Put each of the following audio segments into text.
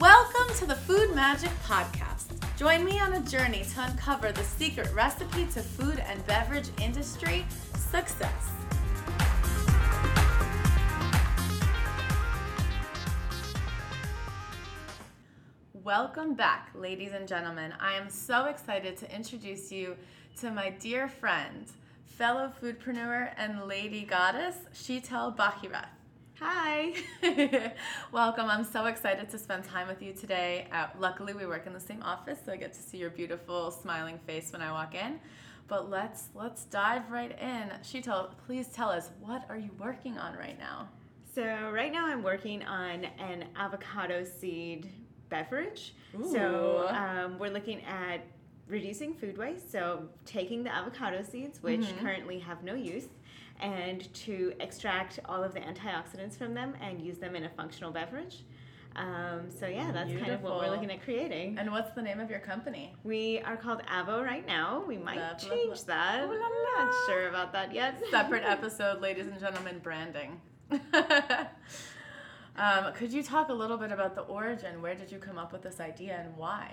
Welcome to the Food Magic Podcast. Join me on a journey to uncover the secret recipe to food and beverage industry success. Welcome back, ladies and gentlemen. I am so excited to introduce you to my dear friend, fellow foodpreneur and lady goddess, Sheetal Bhagirath. Hi. Welcome. I'm so excited to spend time with you today. Uh, luckily, we work in the same office, so I get to see your beautiful smiling face when I walk in. But let's let's dive right in. Sheetal, please tell us what are you working on right now? So right now I'm working on an avocado seed beverage. So um, we're looking at reducing food waste. So taking the avocado seeds, which Mm-hmm. currently have no use, and to extract all of the antioxidants from them and use them in a functional beverage. Um, so yeah, that's kind of what we're looking at creating. And what's the name of your company? We are called Avo right now. We might Love, love, change love. that. La I'm not sure about that yet. Separate episode, ladies and gentlemen, branding. um, could you talk a little bit about the origin? Where did you come up with this idea and why?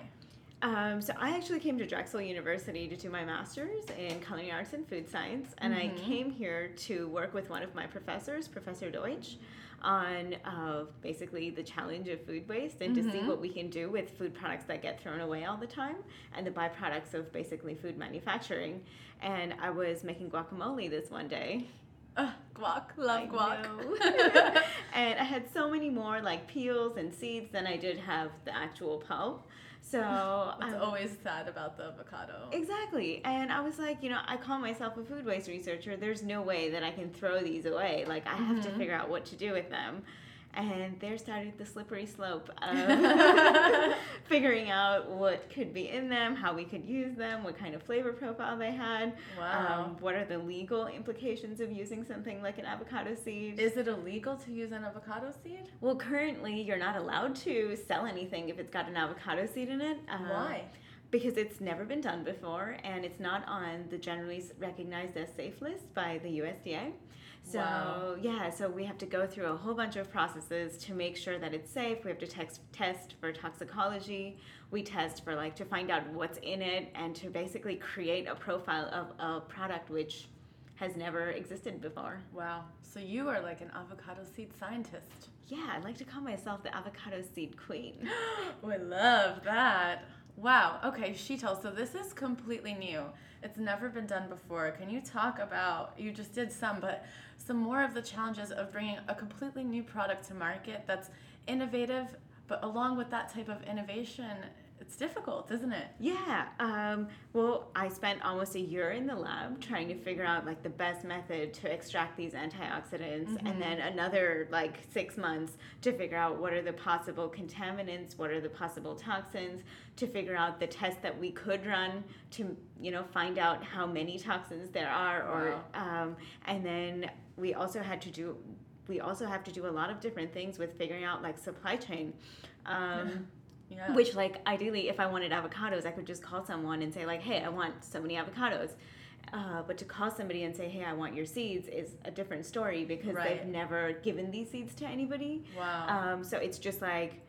Um, so I actually came to Drexel University to do my master's in culinary arts and food science, and I Mhm. came here to work with one of my professors, Professor Deutsch, on uh, basically the challenge of food waste and to see Mhm. what we can do with food products that get thrown away all the time and the byproducts of basically food manufacturing. And I was making guacamole this one day. Ugh, guac, love I guac. and I had so many more like peels and seeds than I did have the actual pulp. So It's I- always sad about the avocado. Exactly. And I was like, you know, I call myself a food waste researcher. There's no way that I can throw these away. Like, I have to Mhm. figure out what to do with them. And there started the slippery slope of figuring out what could be in them, how we could use them, what kind of flavor profile they had, Wow. um, what are the legal implications of using something like an avocado seed. Is it illegal to use an avocado seed? well, currently, you're not allowed to sell anything if it's got an avocado seed in it. Um, Why? because it's never been done before and it's not on the generally recognized as safe list by the USDA. So, Wow. yeah, so we have to go through a whole bunch of processes to make sure that it's safe. We have to text, test for toxicology. We test for like to find out what's in it and to basically create a profile of a product which has never existed before. Wow. So you are like an avocado seed scientist. Yeah, I'd like to call myself the avocado seed queen. Oh, I love that. Wow. Okay, she Sheetal. So this is completely new. It's never been done before. Can you talk about? You just did some, but some more of the challenges of bringing a completely new product to market that's innovative, but along with that type of innovation, it's difficult, isn't it? Yeah. Um, well, I spent almost a year in the lab trying to figure out like the best method to extract these antioxidants, and then another like six months to figure out what are the possible contaminants, what are the possible toxins, to figure out the test that we could run to you know find out how many toxins there are, or um, and then we also had to do. We also have to do a lot of different things with figuring out like supply chain. Um, Yeah. which, like, ideally, if I wanted avocados, I could just call someone and say, like, hey, I want so many avocados. Uh, but to call somebody and say, hey, I want your seeds is a different story because Right. they've never given these seeds to anybody. Wow. Um, so it's just like,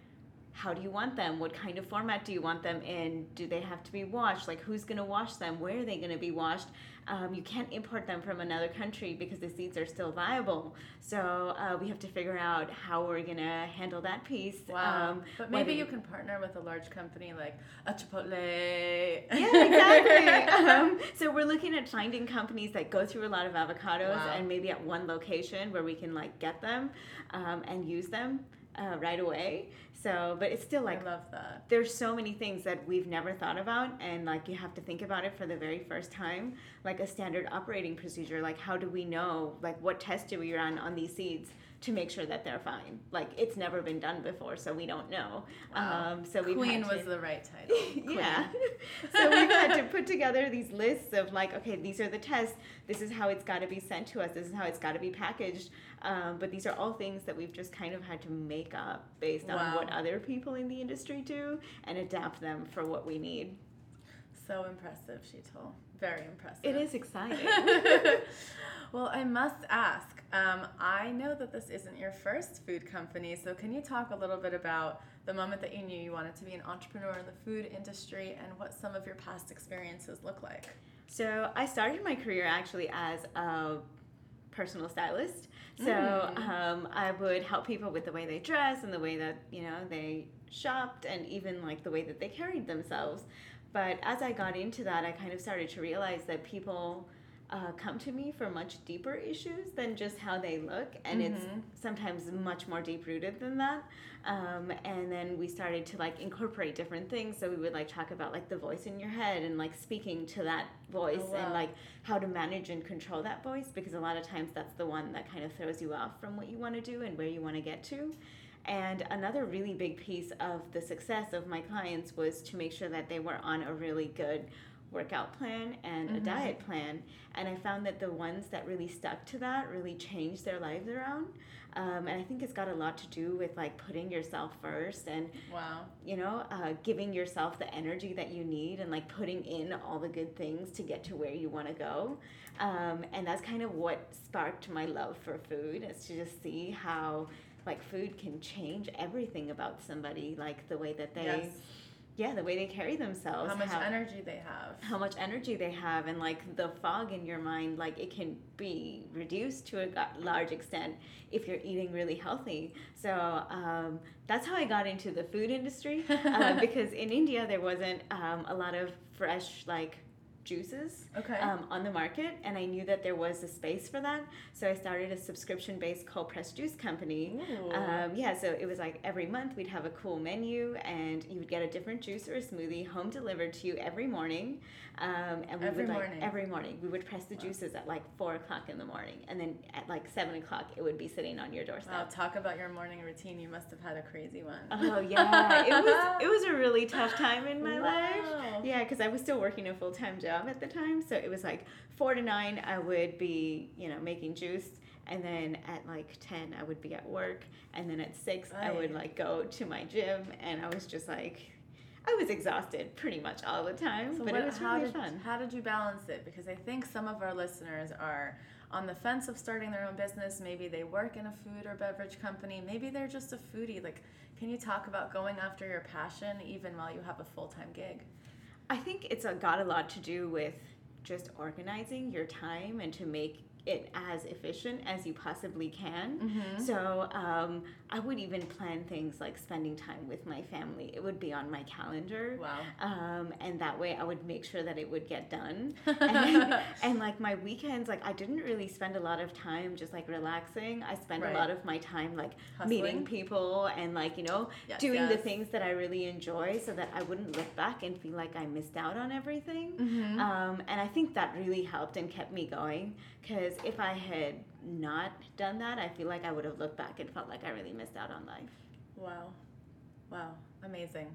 how do you want them? What kind of format do you want them in? Do they have to be washed? Like, who's going to wash them? Where are they going to be washed? Um, you can't import them from another country because the seeds are still viable. So uh, we have to figure out how we're going to handle that piece. Wow. Um, but maybe you can partner with a large company like a Chipotle. yeah, exactly. um, so we're looking at finding companies that go through a lot of avocados Wow. and maybe at one location where we can like get them um, and use them uh, right away. So, but it's still like I love that. there's so many things that we've never thought about and like you have to think about it for the very first time like a standard operating procedure like how do we know like what test do we run on these seeds to make sure that they're fine like it's never been done before so we don't know Wow. um, so we Queen was the right title. Yeah. so we've had to put together these lists of like, okay, these are the tests. This is how it's got to be sent to us. This is how it's got to be packaged. Um, but these are all things that we've just kind of had to make up based on what other people in the industry do and adapt them for what we need. So impressive, Sheetal. Very impressive. It is exciting. well, I must ask. Um, I know that this isn't your first food company, so can you talk a little bit about the moment that you knew you wanted to be an entrepreneur in the food industry and what some of your past experiences look like? So I started my career actually as a personal stylist. So Mm. um, I would help people with the way they dress and the way that you know they shopped and even like the way that they carried themselves. But as I got into that, I kind of started to realize that people uh, come to me for much deeper issues than just how they look, and Mhm. it's sometimes much more deep rooted than that. Um, and then we started to like incorporate different things. So we would like talk about like the voice in your head and like speaking to that voice Oh, wow. and like how to manage and control that voice because a lot of times that's the one that kind of throws you off from what you want to do and where you want to get to. And another really big piece of the success of my clients was to make sure that they were on a really good workout plan and a Mhm. diet plan. And I found that the ones that really stuck to that really changed their lives around. Um, and I think it's got a lot to do with like putting yourself first and Wow. you know, uh, giving yourself the energy that you need and like putting in all the good things to get to where you want to go. Um, and that's kind of what sparked my love for food is to just see how like food can change everything about somebody, like the way that they, yes. yeah, the way they carry themselves, How much energy they have. how much energy they have and like the fog in your mind like it can be reduced to a large extent if you're eating really healthy so um, that's how i got into the food industry uh, because in india there wasn't um, a lot of fresh like juices Okay. um, on the market and i knew that there was a space for that so i started a subscription based cold pressed juice company um, yeah, so it was like every month we'd have a cool menu, and you would get a different juice or a smoothie home delivered to you every morning. Um, and we Every would like morning? every morning we would press the Wow. juices at like four o'clock in the morning, and then at like seven o'clock it would be sitting on your wow, doorstep. talk about your morning routine. You must have had a crazy one. Oh yeah, it was it was a really tough time in my life. Yeah, because I was still working a full time job at the time, so it was like four to nine. I would be you know making juice, and then at like ten I would be at work, and then at six I would like go to my gym, and I was just like, I was exhausted pretty much all the time, So but what, it was really did fun. how did you balance it? Because I think some of our listeners are on the fence of starting their own business. Maybe they work in a food or beverage company. Maybe they're just a foodie. Like, can you talk about going after your passion even while you have a full time gig? I think it's got a lot to do with just organizing your time and to make it as efficient as you possibly can. Mm-hmm. So um, I would even plan things like spending time with my family. It would be on my calendar. Wow. Um, and that way I would make sure that it would get done. and, and like my weekends, like I didn't really spend a lot of time just like relaxing. I spent Right. a lot of my time like Hustling? meeting people and like, you know, Yes, doing the things that I really enjoy so that I wouldn't look back and feel like I missed out on everything. Mhm. Um, and I think that really helped and kept me going because if I had not done that, I feel like I would have looked back and felt like I really missed out on life. Wow. Wow. Amazing.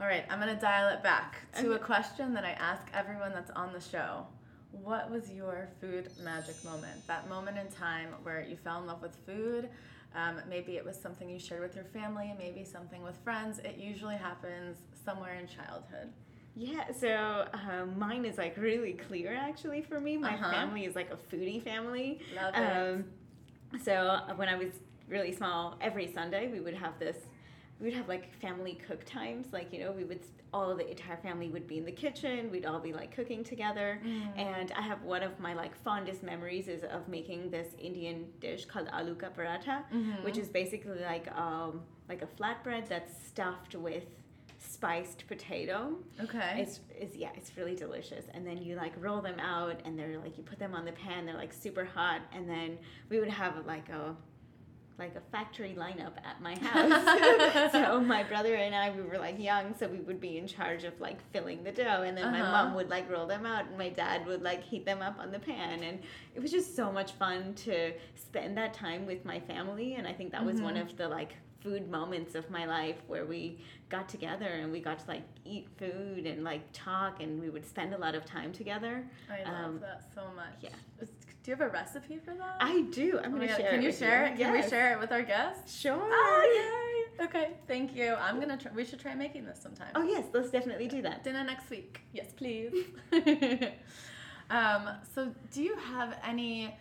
All right, I'm going to dial it back to a question that I ask everyone that's on the show. What was your food magic moment? That moment in time where you fell in love with food? Um, maybe it was something you shared with your family, maybe something with friends. It usually happens somewhere in childhood. Yeah, so um, mine is like really clear actually for me. My Uh-huh. family is like a foodie family. Love it. Um, so uh, when I was really small, every Sunday we would have this. We would have like family cook times. Like you know, we would all of the entire family would be in the kitchen. We'd all be like cooking together. Mm. And I have one of my like fondest memories is of making this Indian dish called aloo ka paratha, Mhm. which is basically like um, like a flatbread that's stuffed with spiced potato. Okay. It's, it's yeah, it's really delicious. And then you like roll them out, and they're like you put them on the pan. They're like super hot, and then we would have like a like a factory lineup at my house. so my brother and I, we were like young, so we would be in charge of like filling the dough, and then my Uh-huh. mom would like roll them out, and my dad would like heat them up on the pan, and it was just so much fun to spend that time with my family. And I think that was one Mhm. of the like food moments of my life where we got together and we got to like eat food and like talk and we would spend a lot of time together. I love um, that so much. yeah. Do you have a recipe for that? I do. I'm Oh gonna share. Can it you share it? Can we share it with our guests? Sure. Oh, yay! Okay, thank you. I'm gonna try. We should try making this sometime. Oh yes, let's definitely do that. Dinner next week. Yes, please. um, so, do you have any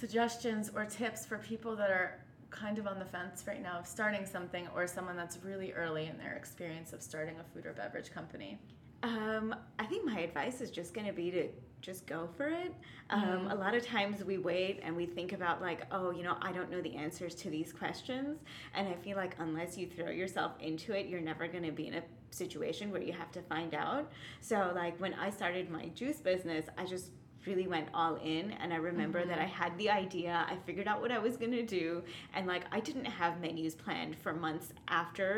suggestions or tips for people that are kind of on the fence right now of starting something or someone that's really early in their experience of starting a food or beverage company? Um, I think my advice is just going to be to just go for it. Um, Mhm. A lot of times we wait and we think about, like, oh, you know, I don't know the answers to these questions. And I feel like unless you throw yourself into it, you're never going to be in a situation where you have to find out. So, like, when I started my juice business, I just really went all in and i remember that Mhm. i had the idea i figured out what i was going to do and like i didn't have menus planned for months after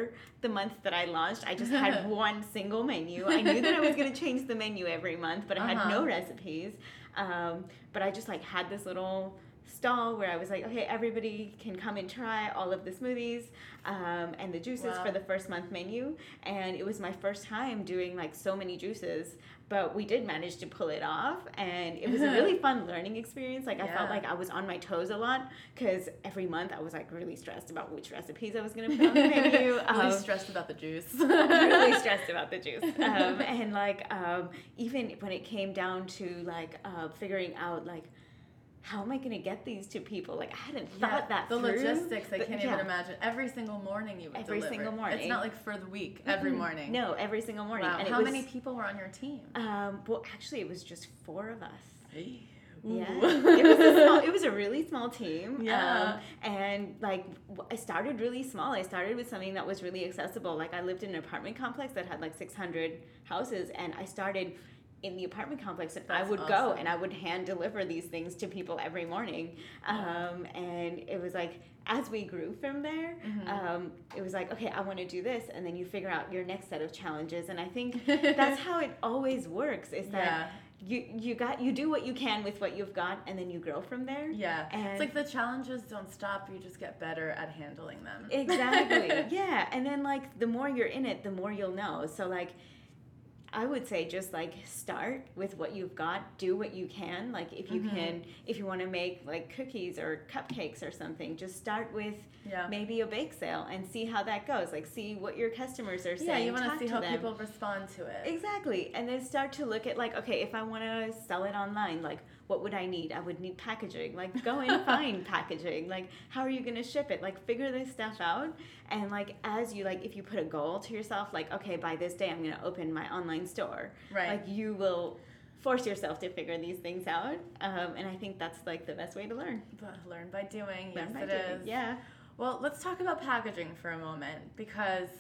the month that i launched i just had one single menu i knew that i was going to change the menu every month but i had no Uh-huh. recipes um, but i just like had this little stall where i was like okay everybody can come and try all of the smoothies um, and the juices Wow. for the first month menu and it was my first time doing like so many juices but we did manage to pull it off and it was a really fun learning experience. Like i felt like i was on my toes a lot because every month i was like really stressed about which recipes i was going to put on the menu. Really Um, stressed about the juice. really stressed about the juice. Um, and like um, even when it came down to like uh, figuring out like how am i going to get these to people like i hadn't Yeah, thought that the through. logistics, I But can't yeah. even imagine. Every single morning you would Every deliver. single morning. It's not like for the week. Every Mhm. morning. no every single morning Wow. and it How was, many people were on your team? um, well actually it was just four of us Ooh. Yeah, it was a small. It was a really small team. Yeah. um, and like I started really small. I started with something that was really accessible. Like I lived in an apartment complex that had like 600 houses, and I started in the apartment complex and I That's would go and I would hand deliver these things to people every morning. Um, and it was like as we grew from there, Mhm. um, it was like okay, I want to do this, and then you figure out your next set of challenges. And I think that's how it always works. Is that yeah. you you got you do what you can with what you've got and then you grow from there Yeah. and it's like the challenges don't stop, you just get better at handling them. exactly yeah and then like the more you're in it the more you'll know so like I would say just like start with what you've got, do what you can. Like if you Mhm. can, if you want to make like cookies or cupcakes or something, just start with yeah. maybe a bake sale and see how that goes. Like see what your customers are saying. Yeah, you want to see how them. people respond to it. Exactly. And then start to look at like, okay, if I want to sell it online, like what would I need? I would need packaging. Like go and find packaging. Like how are you going to ship it? Like figure this stuff out. And like as you like if you put a goal to yourself like, okay, by this day I'm going to open my online store. Right. Like you will force yourself to figure these things out. Um, and I think that's like the best way to learn. Learn by doing. Learn yes, by it doing. is. Yeah. Well, let's talk about packaging for a moment because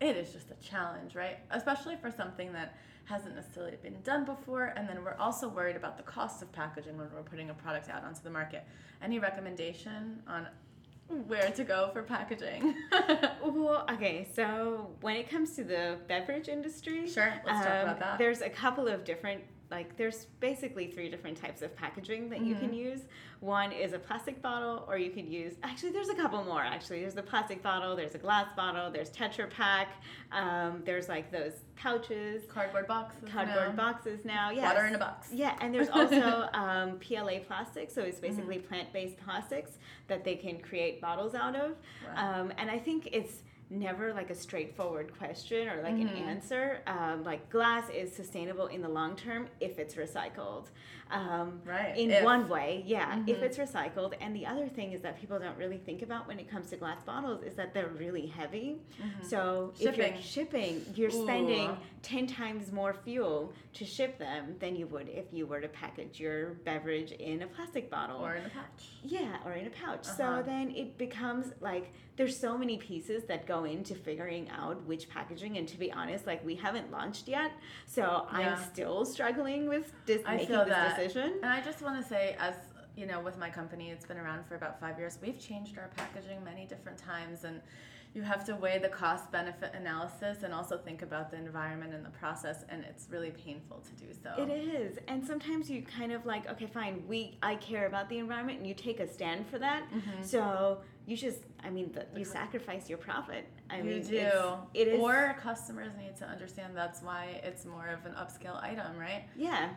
it is just a challenge, right? Especially for something that hasn't necessarily been done before. And then we're also worried about the cost of packaging when we're putting a product out onto the market. Any recommendation on where to go for packaging? Well, okay, so when it comes to the beverage industry, sure, let's talk Um, about that. There's a couple of different, like, there's basically three different types of packaging that you can Mhm. use. One is a plastic bottle, or you could use, actually, there's a couple more, actually. There's the plastic bottle, there's a glass bottle, there's Tetra Pak, um, there's like those pouches, Cardboard boxes. cardboard now. boxes now. Yeah. Water in a box. Yeah, and there's also um, PLA plastic, so Mm-hmm. it's basically plant-based plastics that they can create bottles out of. Wow. Um, and I think it's never like a straightforward question or like an Mhm. answer. Um, like glass is sustainable in the long term if it's recycled. Um, right. in If- one way, yeah, if Mhm. it's recycled. And the other thing is that people don't really think about when it comes to glass bottles is that they're really heavy. Mhm. So if you're shipping, you're Ooh. spending 10 times more fuel to ship them than you would if you were to package your beverage in a plastic bottle. or in a pouch. Yeah, or in a pouch. Uh-huh. So then it becomes like there's so many pieces that go into figuring out which packaging. And to be honest, like we haven't launched yet, so Yeah. I'm still struggling with dis- making this that. decision. And I just want to say, as you know, with my company, it's been around for about five years. We've changed our packaging many different times, and you have to weigh the cost benefit analysis and also think about the environment and the process, and it's really painful to do so. It is, and sometimes you kind of like, okay, fine, we I care about the environment, and you take a stand for that. Mhm. So you just, I mean, the, you sacrifice your profit. I you mean, do. it is. Or customers need to understand that's why it's more of an upscale item, right? yeah,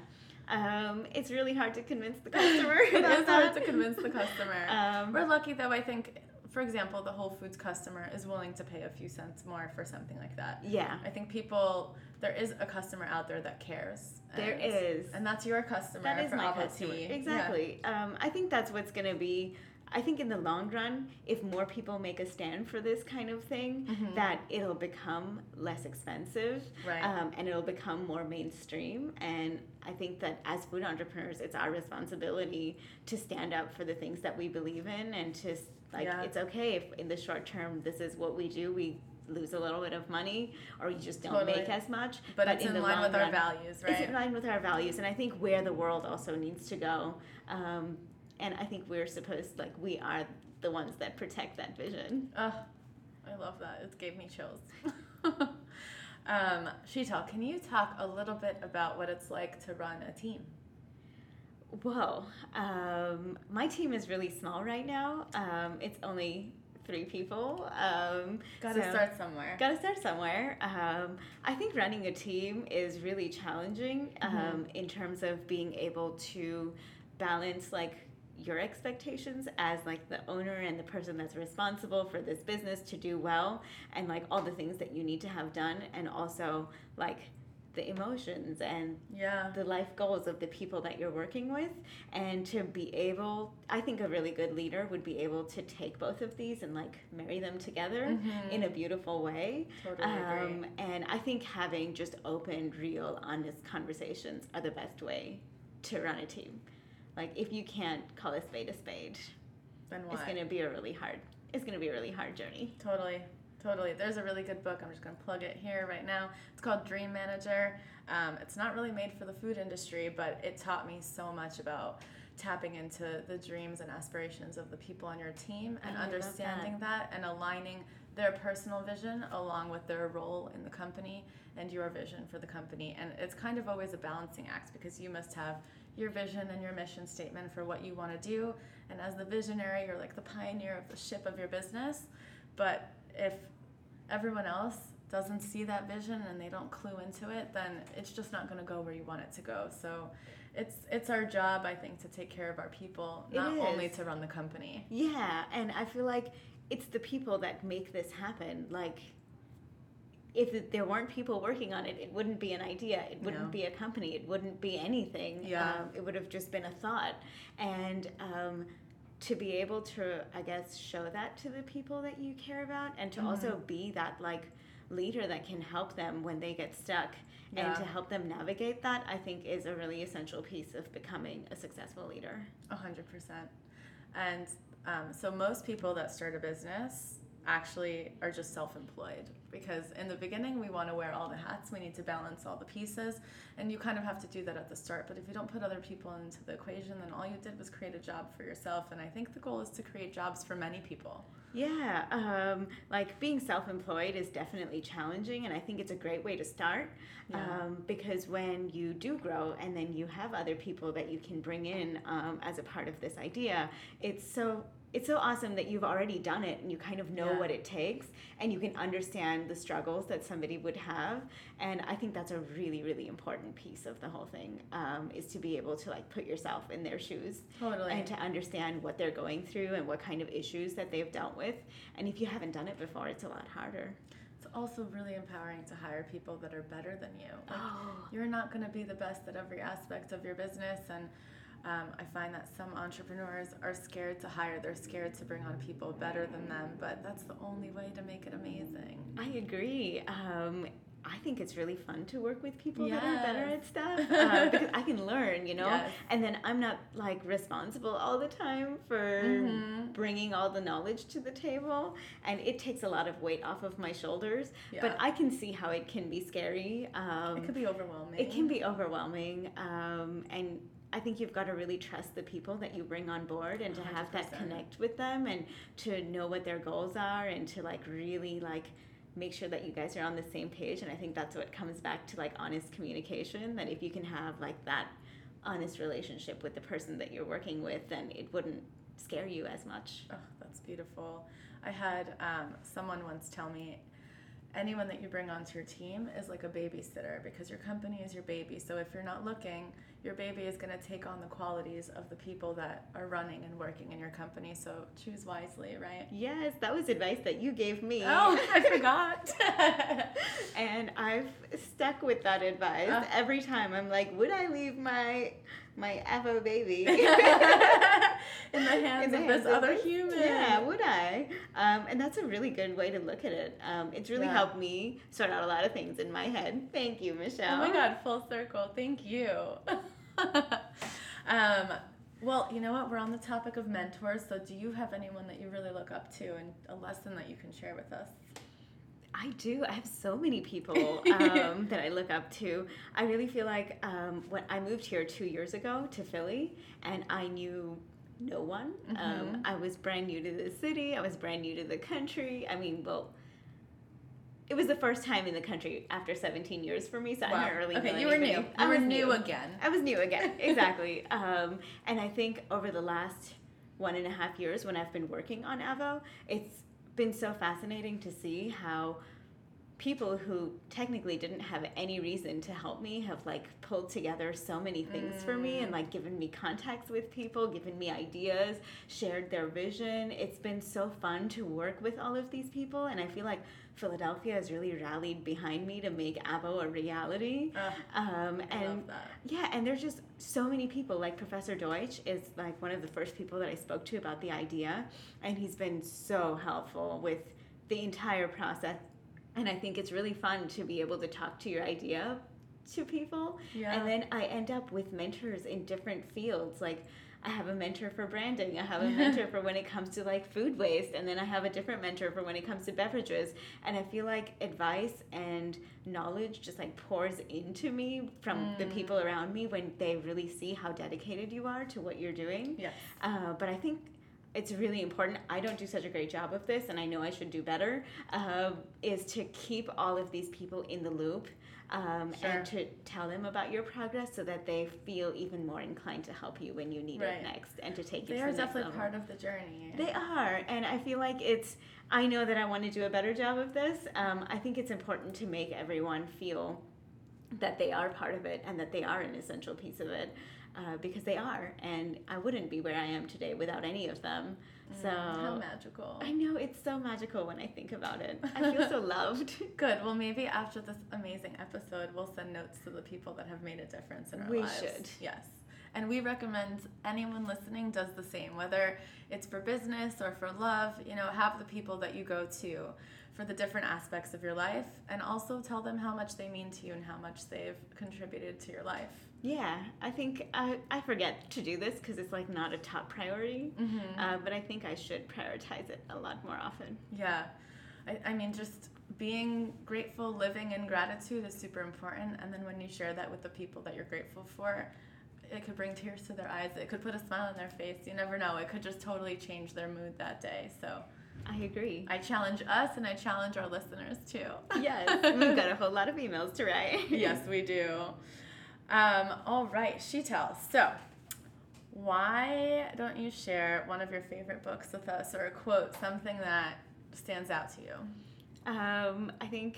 um, it's really hard to convince the customer. it about hard to convince the customer. Um, We're lucky though. I think for example, the Whole Foods customer is willing to pay a few cents more for something like that. Yeah. I think people, there is a customer out there that cares. There and, is. And that's your customer That is for my customer. Exactly. Um, I think that's what's going to be. I think in the long run, if more people make a stand for this kind of thing, Mhm. that it'll become less expensive Right. um, and it'll become more mainstream. And I think that as food entrepreneurs, it's our responsibility to stand up for the things that we believe in and to, like, Yeah. it's okay if in the short term this is what we do. We lose a little bit of money or you just don't Totally. make as much. but, it's in, the line with our values, right? it's in line with our values and i think where the world also needs to go um, and i think we're supposed like we are the ones that protect that vision Oh, I love that. It gave me chills. um, Sheetal, can you talk a little bit about what it's like to run a team? whoa um, my team is really small right now um, it's only three people um, Got to so- start somewhere. Got to start somewhere. Um, I think running a team is really challenging um, Mhm. in terms of being able to balance like your expectations as like the owner and the person that's responsible for this business to do well and like all the things that you need to have done and also like the emotions and yeah. the life goals of the people that you're working with and to be able i think a really good leader would be able to take both of these and like marry them together Mhm. in a beautiful way Totally agree. um, and i think having just open real honest conversations are the best way to run a team like if you can't call a spade a spade then it's going to be a really hard it's going to be a really hard journey Totally, totally. There's a really good book. I'm just going to plug it here right now. It's called Dream Manager. Um, it's not really made for the food industry, but it taught me so much about tapping into the dreams and aspirations of the people on your team and I understanding that. and aligning their personal vision along with their role in the company and your vision for the company. And it's kind of always a balancing act because you must have your vision and your mission statement for what you want to do. And as the visionary, you're like the pioneer of the ship of your business. But if everyone else doesn't see that vision and they don't clue into it, then it's just not going to go where you want it to go. So it's it's our job, I think, to take care of our people, not only to run the company. Yeah, and I feel like it's the people that make this happen. Like, if there weren't people working on it, it wouldn't be an idea. It wouldn't No. be a company. It wouldn't be anything. Yeah. Um, it would have just been a thought. And um, to be able to, I guess, show that to the people that you care about, and to also Mm-hmm. be that like leader that can help them when they get stuck, Yeah. and to help them navigate that, I think is a really essential piece of becoming a successful leader. A hundred percent. And um, so most people that start a business actually are just self-employed. Because in the beginning we want to wear all the hats. We need to balance all the pieces. And you kind of have to do that at the start. But if you don't put other people into the equation then all you did was create a job for yourself. And i think the goal is to create jobs for many people. Yeah, um, like being self employed is definitely challenging, and I think it's a great way to start. Yeah. um, because when you do grow and then you have other people that you can bring in um, as a part of this idea, it's so. It's so awesome that you've already done it and you kind of know Yeah. what it takes and you can understand the struggles that somebody would have. And I think that's a really, really important piece of the whole thing um, is to be able to like put yourself in their shoes totally and to understand what they're going through and what kind of issues that they've dealt with. And if you haven't done it before, it's a lot harder. it's also really empowering to hire people that are better than you like, Oh, you're not going to be the best at every aspect of your business and um, i find that some entrepreneurs are scared to hire they're scared to bring on people better than them but that's the only way to make it amazing I agree. Um, I think it's really fun to work with people that are better at stuff uh, because I can learn, you know. Yes. And then I'm not like responsible all the time for Mhm. bringing all the knowledge to the table, and it takes a lot of weight off of my shoulders. Yeah. But I can see how it can be scary. Um, it could be overwhelming It can be overwhelming, um, and I think you've got to really trust the people that you bring on board, and to have that connect with them, and to know what their goals are, and to like really like make sure that you guys are on the same page. And I think that's what comes back to like honest communication. That if you can have like that honest relationship with the person that you're working with, then it wouldn't scare you as much. Oh, that's beautiful. I had um, someone once tell me anyone that you bring onto your team is like a babysitter because your company is your baby. So if you're not looking, your baby is going to take on the qualities of the people that are running and working in your company. So choose wisely, right? Yes, that was advice that you gave me. Oh, I forgot. and I've stuck with that advice Uh. every time. I'm like, would I leave my my Avo baby in the hands in the of hands this of other this- human. Yeah, would I? Um, and that's a really good way to look at it. Um, it's really Yeah. helped me sort out a lot of things in my head. Thank you, Michelle. Oh my God, full circle. Thank you. um, well, you know what? We're on the topic of mentors. So, do you have anyone that you really look up to and a lesson that you can share with us? I do. I have so many people um, that I look up to. I really feel like um, when I moved here two years ago to Philly, and I knew no one. Um, Mhm. I was brand new to the city. I was brand new to the country. I mean, well, it was the first time in the country after 17 years for me, so I didn't really okay, know you were anybody. new. I You was new again. I was new again, exactly. um, and I think over the last one and a half years when I've been working on Avo, it's been so fascinating to see how people who technically didn't have any reason to help me have like pulled together so many things for me and mm. like given me contacts with people, given me ideas, shared their vision. It's been so fun to work with all of these people and I feel like Philadelphia has really rallied behind me to make Avo a reality. Ugh, Um, I and love that. yeah, and there's just so many people. Like Professor Deutsch is like one of the first people that I spoke to about the idea, and he's been so helpful with the entire process. And I think it's really fun to be able to talk to your idea to people. Yeah. And then I end up with mentors in different fields. Like I have a mentor for branding. I have a mentor for when it comes to like food waste, and then I have a different mentor for when it comes to beverages. And I feel like advice and knowledge just like pours into me from the Mm. people around me when they really see how dedicated you are to what you're doing. Yes. Uh, but I think it's really important. I don't do such a great job of this, and I know I should do better. Uh, is to keep all of these people in the loop. Um, Sure. And to tell them about your progress so that they feel even more inclined to help you when you need Right. it next and to take They it are to the next definitely part of the journey. They are, and I feel like it's. I know that I want to do a better job of this. Um, I think it's important to make everyone feel that they are part of it and that they are an essential piece of it, uh, because they are. And I wouldn't be where I am today without any of them. So Mm, How magical. I know it's so magical when I think about it. I feel so loved. Good. Well, maybe after this amazing episode, we'll send notes to the people that have made a difference in our lives. We lives. should. Yes. And we recommend anyone listening does the same, whether it's for business or for love. You know, have the people that you go to for the different aspects of your life, and also tell them how much they mean to you and how much they've contributed to your life. Yeah, I think I, I forget to do this because it's like not a top priority. Mm-hmm. Uh, but I think I should prioritize it a lot more often. Yeah. I, I mean, just being grateful, living in gratitude is super important. And then when you share that with the people that you're grateful for, it could bring tears to their eyes. It could put a smile on their face. You never know. It could just totally change their mood that day. So I agree. I challenge us and I challenge our listeners too. Yes, we've got a whole lot of emails to write. yes, we do. Um, all right, tells. So, why don't you share one of your favorite books with us or a quote, something that stands out to you? Um, I think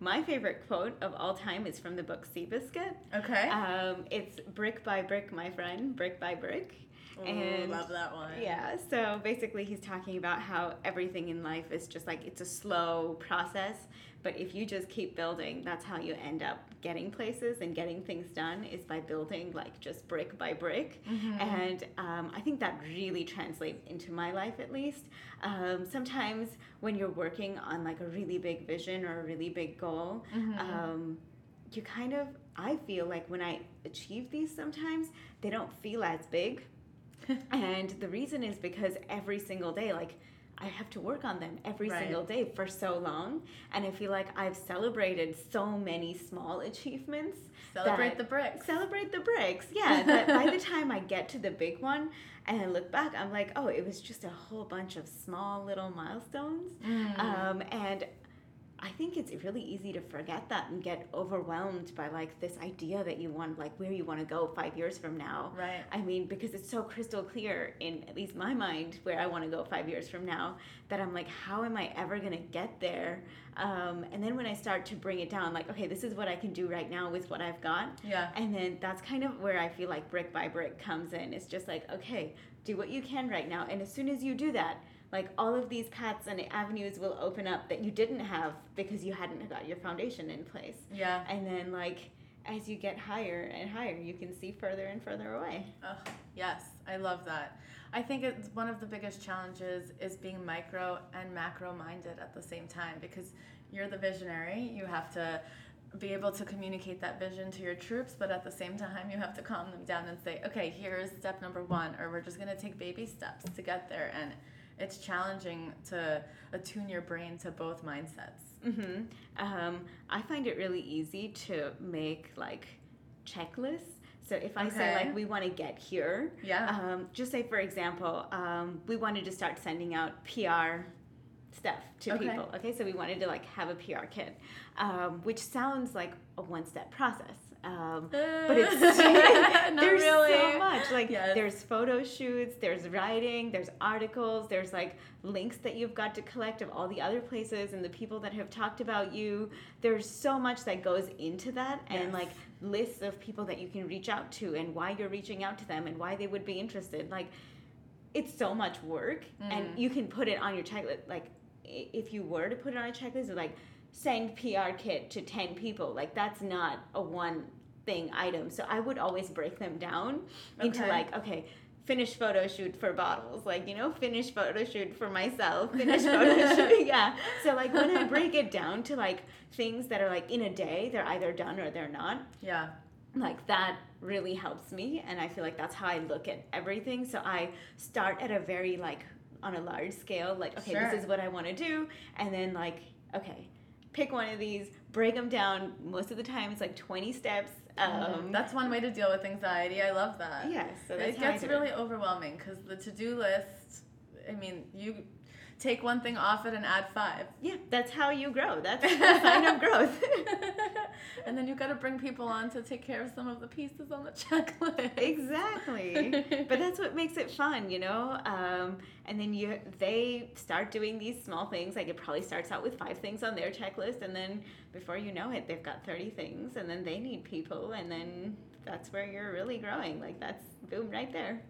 my favorite quote of all time is from the book Seabiscuit. Okay. Um, it's brick by brick, my friend, brick by brick. Ooh, and- love that one. Yeah, so basically, he's talking about how everything in life is just like it's a slow process, but if you just keep building, that's how you end up getting places and getting things done is by building like just brick by brick. Mhm. And um, I think that really translates into my life at least. Um, sometimes when you're working on like a really big vision or a really big goal, Mhm. um, you kind of, I feel like when I achieve these sometimes, they don't feel as big. And the reason is because every single day, like, I have to work on them every Right. single day for so long. And I feel like I've celebrated so many small achievements. Celebrate the bricks. Celebrate the bricks. Yeah. That by the time I get to the big one and I look back, I'm like, oh, it was just a whole bunch of small little milestones. Mm. Um, and I think it's really easy to forget that and get overwhelmed by like this idea that you want, like where you want to go five years from now. Right. I mean, because it's so crystal clear in at least my mind where I want to go five years from now that I'm like, how am I ever going to get there? Um, and then when I start to bring it down, like, okay, this is what I can do right now with what I've got. Yeah. And then that's kind of where I feel like brick by brick comes in. It's just like, okay, do what you can right now. And as soon as you do that, like all of these paths and avenues will open up that you didn't have because you hadn't got your foundation in place. Yeah. And then like as you get higher and higher, you can see further and further away. Oh, yes, I love that. I think it's one of the biggest challenges is being micro and macro minded at the same time because you're the visionary. You have to be able to communicate that vision to your troops, but at the same time, you have to calm them down and say, okay, here's step number one, or we're just going to take baby steps to get there. And it's challenging to attune your brain to both mindsets. Mm-hmm. Um, I find it really easy to make like checklists. So if I say like we want to get here, Yeah. um, just say for example, um, we wanted to start sending out PR stuff to Okay. people. Okay, so we wanted to like have a PR kit, um, which sounds like a one-step process. Um, but it's there's really. so much like Yes. there's photo shoots there's writing there's articles there's like links that you've got to collect of all the other places and the people that have talked about you there's so much that goes into that and like lists of people that you can reach out to and why you're reaching out to them and why they would be interested like it's so much work and Mm. you can put it on your checklist like if you were to put it on a checklist like send pr kit to 10 people. Like that's not a one thing item. So i would always break them down into Okay. like okay finish photo shoot for bottles. Like you know finish photo shoot for myself finish photo shoot yeah. So like when i break it down to like things that are like in a day they're either done or they're not Yeah. like that really helps me. And i feel like that's how i look at everything. So i start at a very like on a large scale like okay Sure. this is what i want to do. And then like okay pick one of these break them down most of the time it's like 20 steps um That's one way to deal with anxiety. I love that. yes so it gets do really overwhelming because the to-do list i mean you take one thing off it and add five. Yeah that's how you grow. That's the sign of growth. And then you've got to bring people on to take care of some of the pieces on the checklist. Exactly. But that's what makes it fun you know? Um, and then you they start doing these small things like it probably starts out with five things on their checklist and then before you know it they've got 30 things and then they need people and then that's where you're really growing. Like that's boom right there.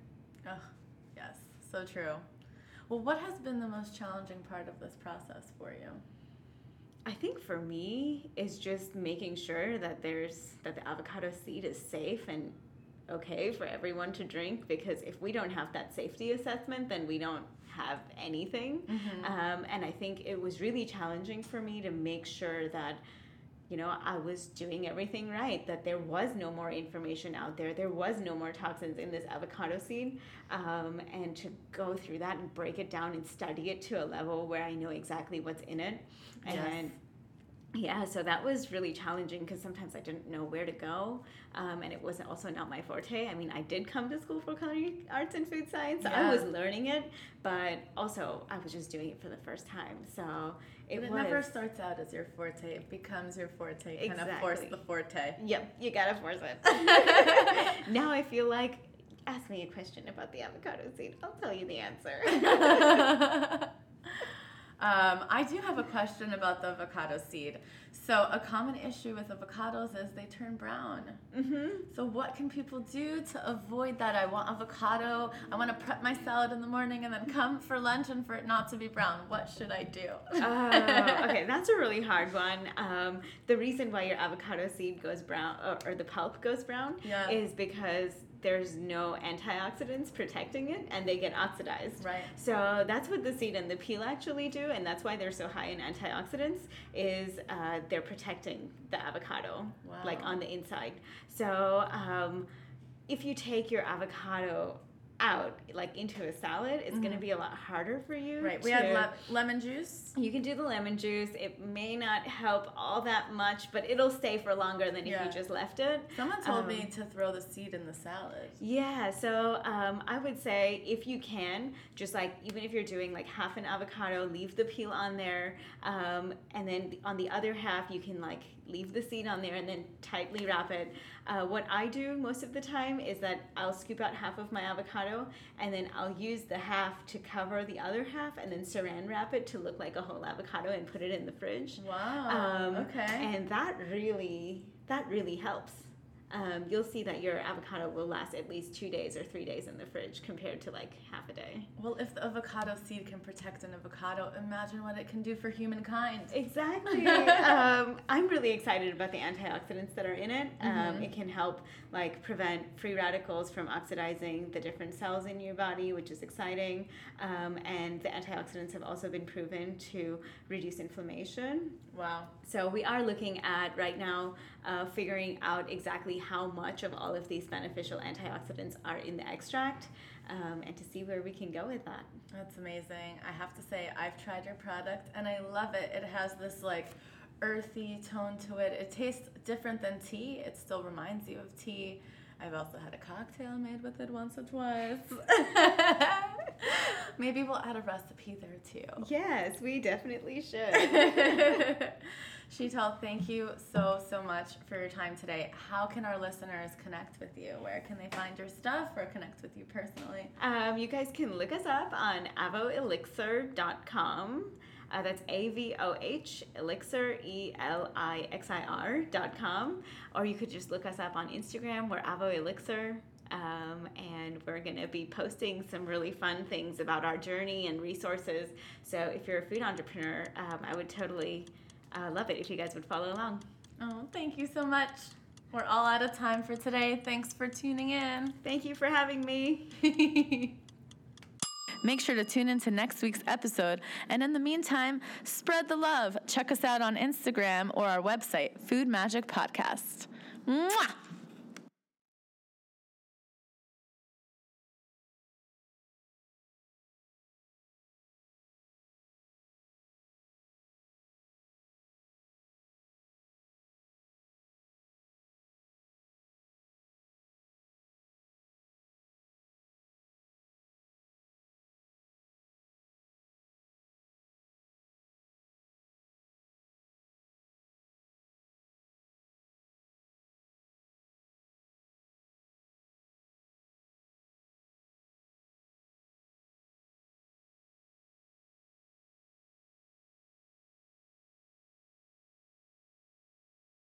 Oh, yes so true well what has been the most challenging part of this process for you? I think for me is just making sure that there's that the avocado seed is safe and okay for everyone to drink because if we don't have that safety assessment then we don't have anything. Um, and I think it was really challenging for me to make sure that you know I was doing everything right that there was no more information out there there was no more toxins in this avocado seed um, and to go through that and break it down and study it to a level where I know exactly what's in it Yes. and yeah, so that was really challenging because sometimes I didn't know where to go, um, and it was also not my forte. I mean, I did come to school for culinary arts and food science, so I was learning it, but also I was just doing it for the first time. So it it was. never starts out as your forte it becomes your forte kind of force the forte Yep, you gotta force it. now I feel like, ask me a question about the avocado seed. I'll tell you the answer. um, I do have a question about the avocado seed. So, a common issue with avocados is they turn brown. mm-hmm. So, what can people do to avoid that? I want avocado. I want to prep my salad in the morning and then come for lunch and for it not to be brown. What should I do? oh, okay, that's a really hard one. Um, the reason why your avocado seed goes brown or, or the pulp goes brown Yeah. is because there's no antioxidants protecting it and they get oxidized. Right. So that's what the seed and the peel actually do, and that's why they're so high in antioxidants. Is uh, they're protecting the avocado, like on the inside. So um, if you take your avocado out like into a salad, it's going to be a lot harder for you. Right. We to- had le- lemon juice. You can do the lemon juice. It may not help all that much, but it'll stay for longer than if you just left it. Someone told Um, me to throw the seed in the salad. Yeah, so um, I would say if you can, just like even if you're doing like half an avocado, leave the peel on there, um, and then on the other half you can like leave the seed on there and then tightly wrap it. Uh, what I do most of the time is that I'll scoop out half of my avocado and then I'll use the half to cover the other half and then saran wrap it to look like a whole avocado and put it in the fridge. Wow. Um, okay. And that really that really helps. Um, you'll see that your avocado will last at least two days or three days in the fridge compared to like half a day. well, if the avocado seed can protect an avocado, imagine what it can do for humankind. Exactly. um, I'm really excited about the antioxidants that are in it. Um, Mhm. It can help like prevent free radicals from oxidizing the different cells in your body, which is exciting. Um, and the antioxidants have also been proven to reduce inflammation. Wow. So we are looking at right now uh, figuring out exactly how much of all of these beneficial antioxidants are in the extract, um, and to see where we can go with that. That's amazing. I have to say, I've tried your product and I love it. It has this like earthy tone to it. It tastes different than tea. It still reminds you of tea. I've also had a cocktail made with it once or twice. Maybe we'll add a recipe there too. Yes, we definitely should. Sheetal, thank you so, so much for your time today. How can our listeners connect with you? Where can they find your stuff or connect with you personally? um, you guys can look us up on avoelixir.com. Uh, that's A V O H elixir E L I X I R dot com, or you could just look us up on Instagram. We're Avo Elixir, um, and we're going to be posting some really fun things about our journey and resources. So if you're a food entrepreneur, um, I would totally uh, love it if you guys would follow along. Oh, thank you so much. We're all out of time for today. Thanks for tuning in. Thank you for having me. Make sure to tune in to next week's episode. And in the meantime, spread the love. Check us out on Instagram or our website, Food Magic Podcast. Mwah!